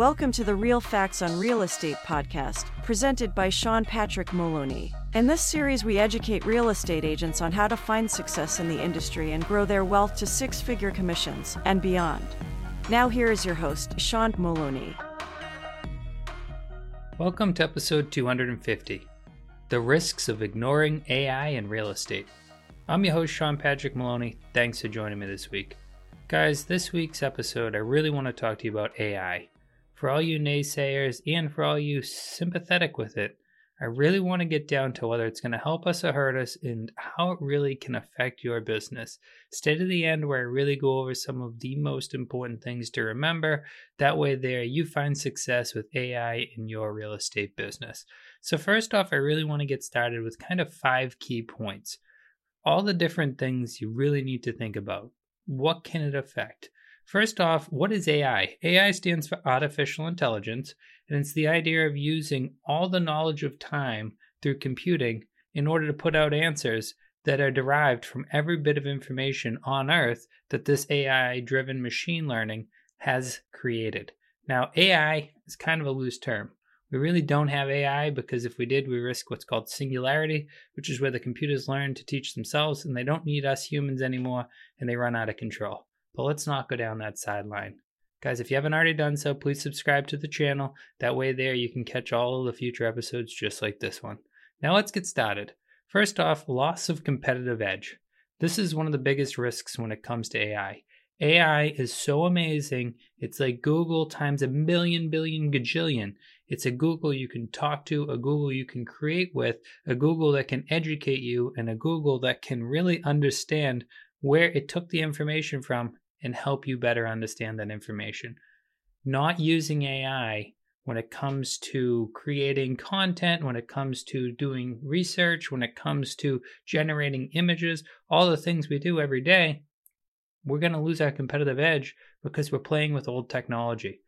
Welcome to the Real Facts on Real Estate podcast, presented by Sean Patrick Moloney. In this series, we educate real estate agents on how to find success in the industry and grow their wealth to six figure commissions and beyond. Now, here is your host, Sean Moloney. Welcome to episode 250 The Risks of Ignoring AI in Real Estate. I'm your host, Sean Patrick Moloney. Thanks for joining me this week. Guys, this week's episode, I really want to talk to you about AI. For all you naysayers and for all you sympathetic with it, I really want to get down to whether it's going to help us or hurt us and how it really can affect your business. Stay to the end where I really go over some of the most important things to remember. That way, there you find success with AI in your real estate business. So, first off, I really want to get started with kind of five key points. All the different things you really need to think about. What can it affect? First off, what is AI? AI stands for artificial intelligence, and it's the idea of using all the knowledge of time through computing in order to put out answers that are derived from every bit of information on Earth that this AI driven machine learning has created. Now, AI is kind of a loose term. We really don't have AI because if we did, we risk what's called singularity, which is where the computers learn to teach themselves and they don't need us humans anymore and they run out of control. But let's not go down that sideline. Guys, if you haven't already done so, please subscribe to the channel. That way, there you can catch all of the future episodes just like this one. Now, let's get started. First off, loss of competitive edge. This is one of the biggest risks when it comes to AI. AI is so amazing, it's like Google times a million billion gajillion. It's a Google you can talk to, a Google you can create with, a Google that can educate you, and a Google that can really understand where it took the information from and help you better understand that information. Not using AI when it comes to creating content, when it comes to doing research, when it comes to generating images, all the things we do every day, we're going to lose our competitive edge because we're playing with old technology.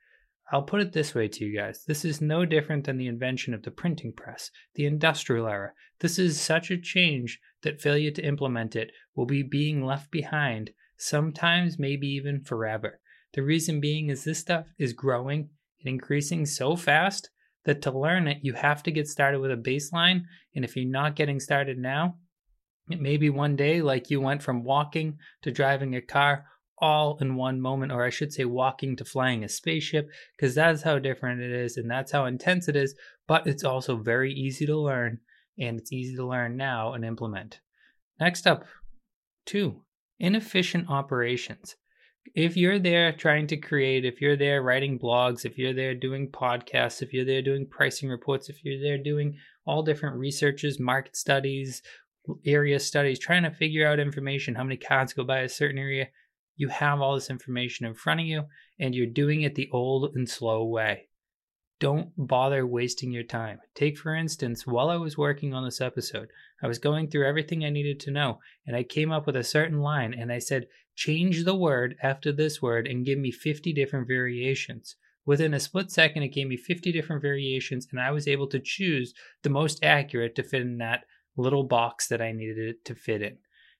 I'll put it this way to you guys this is no different than the invention of the printing press, the industrial era. This is such a change that failure to implement it will be being left behind, sometimes maybe even forever. The reason being is this stuff is growing and increasing so fast that to learn it, you have to get started with a baseline. And if you're not getting started now, it may be one day like you went from walking to driving a car all in one moment, or I should say, walking to flying a spaceship, because that's how different it is and that's how intense it is. But it's also very easy to learn and it's easy to learn now and implement. Next up, two, inefficient operations. If you're there trying to create, if you're there writing blogs, if you're there doing podcasts, if you're there doing pricing reports, if you're there doing all different researches, market studies, area studies, trying to figure out information, how many cars go by a certain area, you have all this information in front of you and you're doing it the old and slow way. Don't bother wasting your time. Take, for instance, while I was working on this episode, I was going through everything I needed to know, and I came up with a certain line, and I said, change the word after this word and give me 50 different variations. Within a split second, it gave me 50 different variations, and I was able to choose the most accurate to fit in that little box that I needed it to fit in.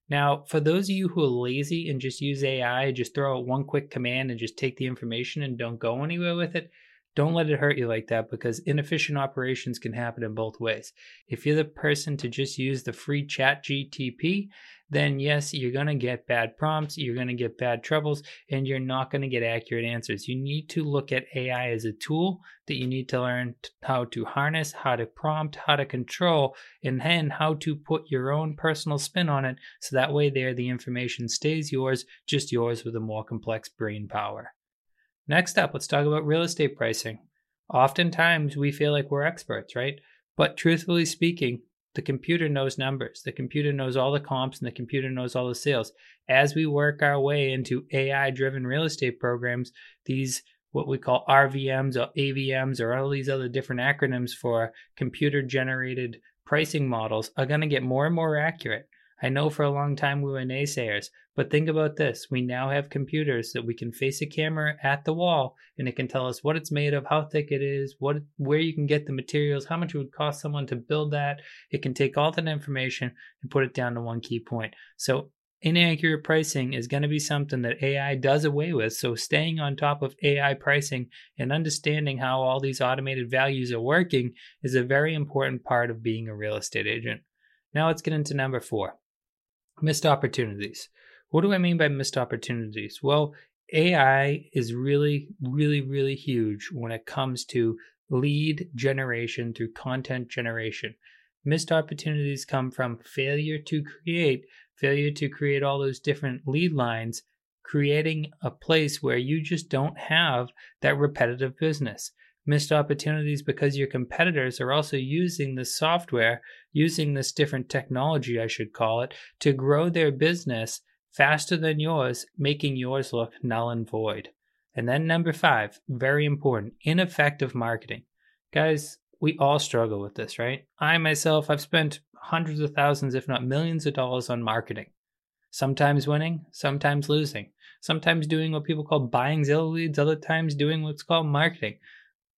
Now, for those of you who are lazy and just use AI, just throw out one quick command and just take the information and don't go anywhere with it, don't let it hurt you like that because inefficient operations can happen in both ways. If you're the person to just use the free chat GTP, then yes, you're going to get bad prompts, you're going to get bad troubles, and you're not going to get accurate answers. You need to look at AI as a tool that you need to learn how to harness, how to prompt, how to control, and then how to put your own personal spin on it so that way there the information stays yours, just yours with a more complex brain power. Next up, let's talk about real estate pricing. Oftentimes, we feel like we're experts, right? But truthfully speaking, the computer knows numbers. The computer knows all the comps and the computer knows all the sales. As we work our way into AI driven real estate programs, these what we call RVMs or AVMs or all these other different acronyms for computer generated pricing models are going to get more and more accurate. I know for a long time we were naysayers, but think about this. We now have computers that we can face a camera at the wall and it can tell us what it's made of, how thick it is, what where you can get the materials, how much it would cost someone to build that. It can take all that information and put it down to one key point. So inaccurate pricing is going to be something that AI does away with. So, staying on top of AI pricing and understanding how all these automated values are working is a very important part of being a real estate agent. Now, let's get into number four missed opportunities. What do I mean by missed opportunities? Well, AI is really, really, really huge when it comes to lead generation through content generation. Missed opportunities come from failure to create, failure to create all those different lead lines, creating a place where you just don't have that repetitive business. Missed opportunities because your competitors are also using this software, using this different technology, I should call it, to grow their business faster than yours, making yours look null and void. And then number five, very important, ineffective marketing. Guys, we all struggle with this, right? I myself, I've spent hundreds of thousands, if not millions of dollars on marketing. Sometimes winning, sometimes losing. Sometimes doing what people call buying Zillow leads, other times doing what's called marketing.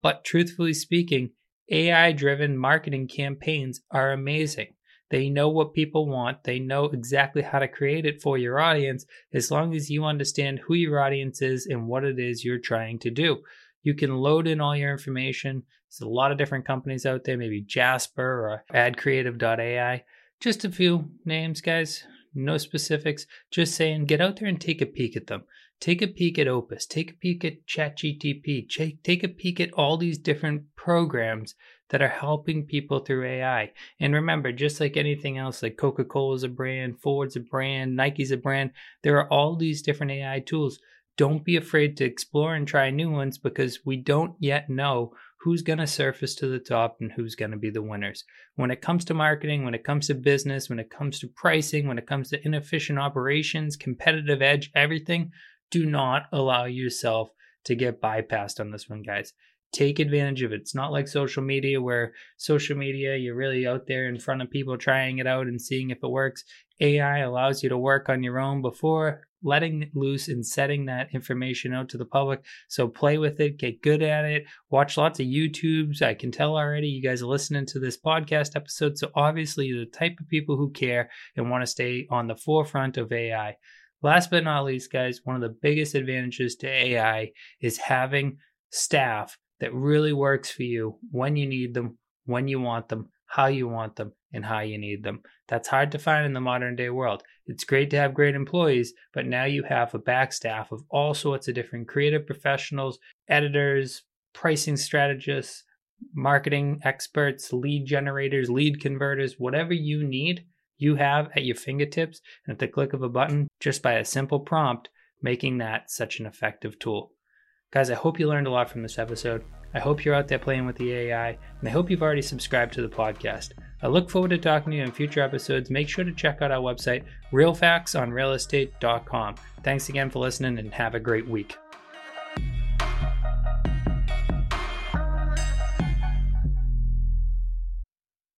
But truthfully speaking, AI driven marketing campaigns are amazing. They know what people want. They know exactly how to create it for your audience as long as you understand who your audience is and what it is you're trying to do. You can load in all your information. There's a lot of different companies out there, maybe Jasper or AdCreative.ai. Just a few names, guys. No specifics. Just saying, get out there and take a peek at them. Take a peek at Opus. Take a peek at ChatGTP. Take a peek at all these different programs that are helping people through AI. And remember, just like anything else, like Coca Cola is a brand, Ford's a brand, Nike's a brand, there are all these different AI tools. Don't be afraid to explore and try new ones because we don't yet know who's going to surface to the top and who's going to be the winners. When it comes to marketing, when it comes to business, when it comes to pricing, when it comes to inefficient operations, competitive edge, everything, do not allow yourself to get bypassed on this one, guys. Take advantage of it. It's not like social media where social media, you're really out there in front of people trying it out and seeing if it works. AI allows you to work on your own before letting loose and setting that information out to the public. So play with it, get good at it, watch lots of YouTubes. I can tell already you guys are listening to this podcast episode. So obviously, you're the type of people who care and want to stay on the forefront of AI. Last but not least, guys, one of the biggest advantages to AI is having staff that really works for you when you need them, when you want them, how you want them, and how you need them. That's hard to find in the modern day world. It's great to have great employees, but now you have a back staff of all sorts of different creative professionals, editors, pricing strategists, marketing experts, lead generators, lead converters, whatever you need, you have at your fingertips and at the click of a button just by a simple prompt, making that such an effective tool. Guys, I hope you learned a lot from this episode. I hope you're out there playing with the AI, and I hope you've already subscribed to the podcast. I look forward to talking to you in future episodes. Make sure to check out our website, realfactsonrealestate.com. Thanks again for listening and have a great week.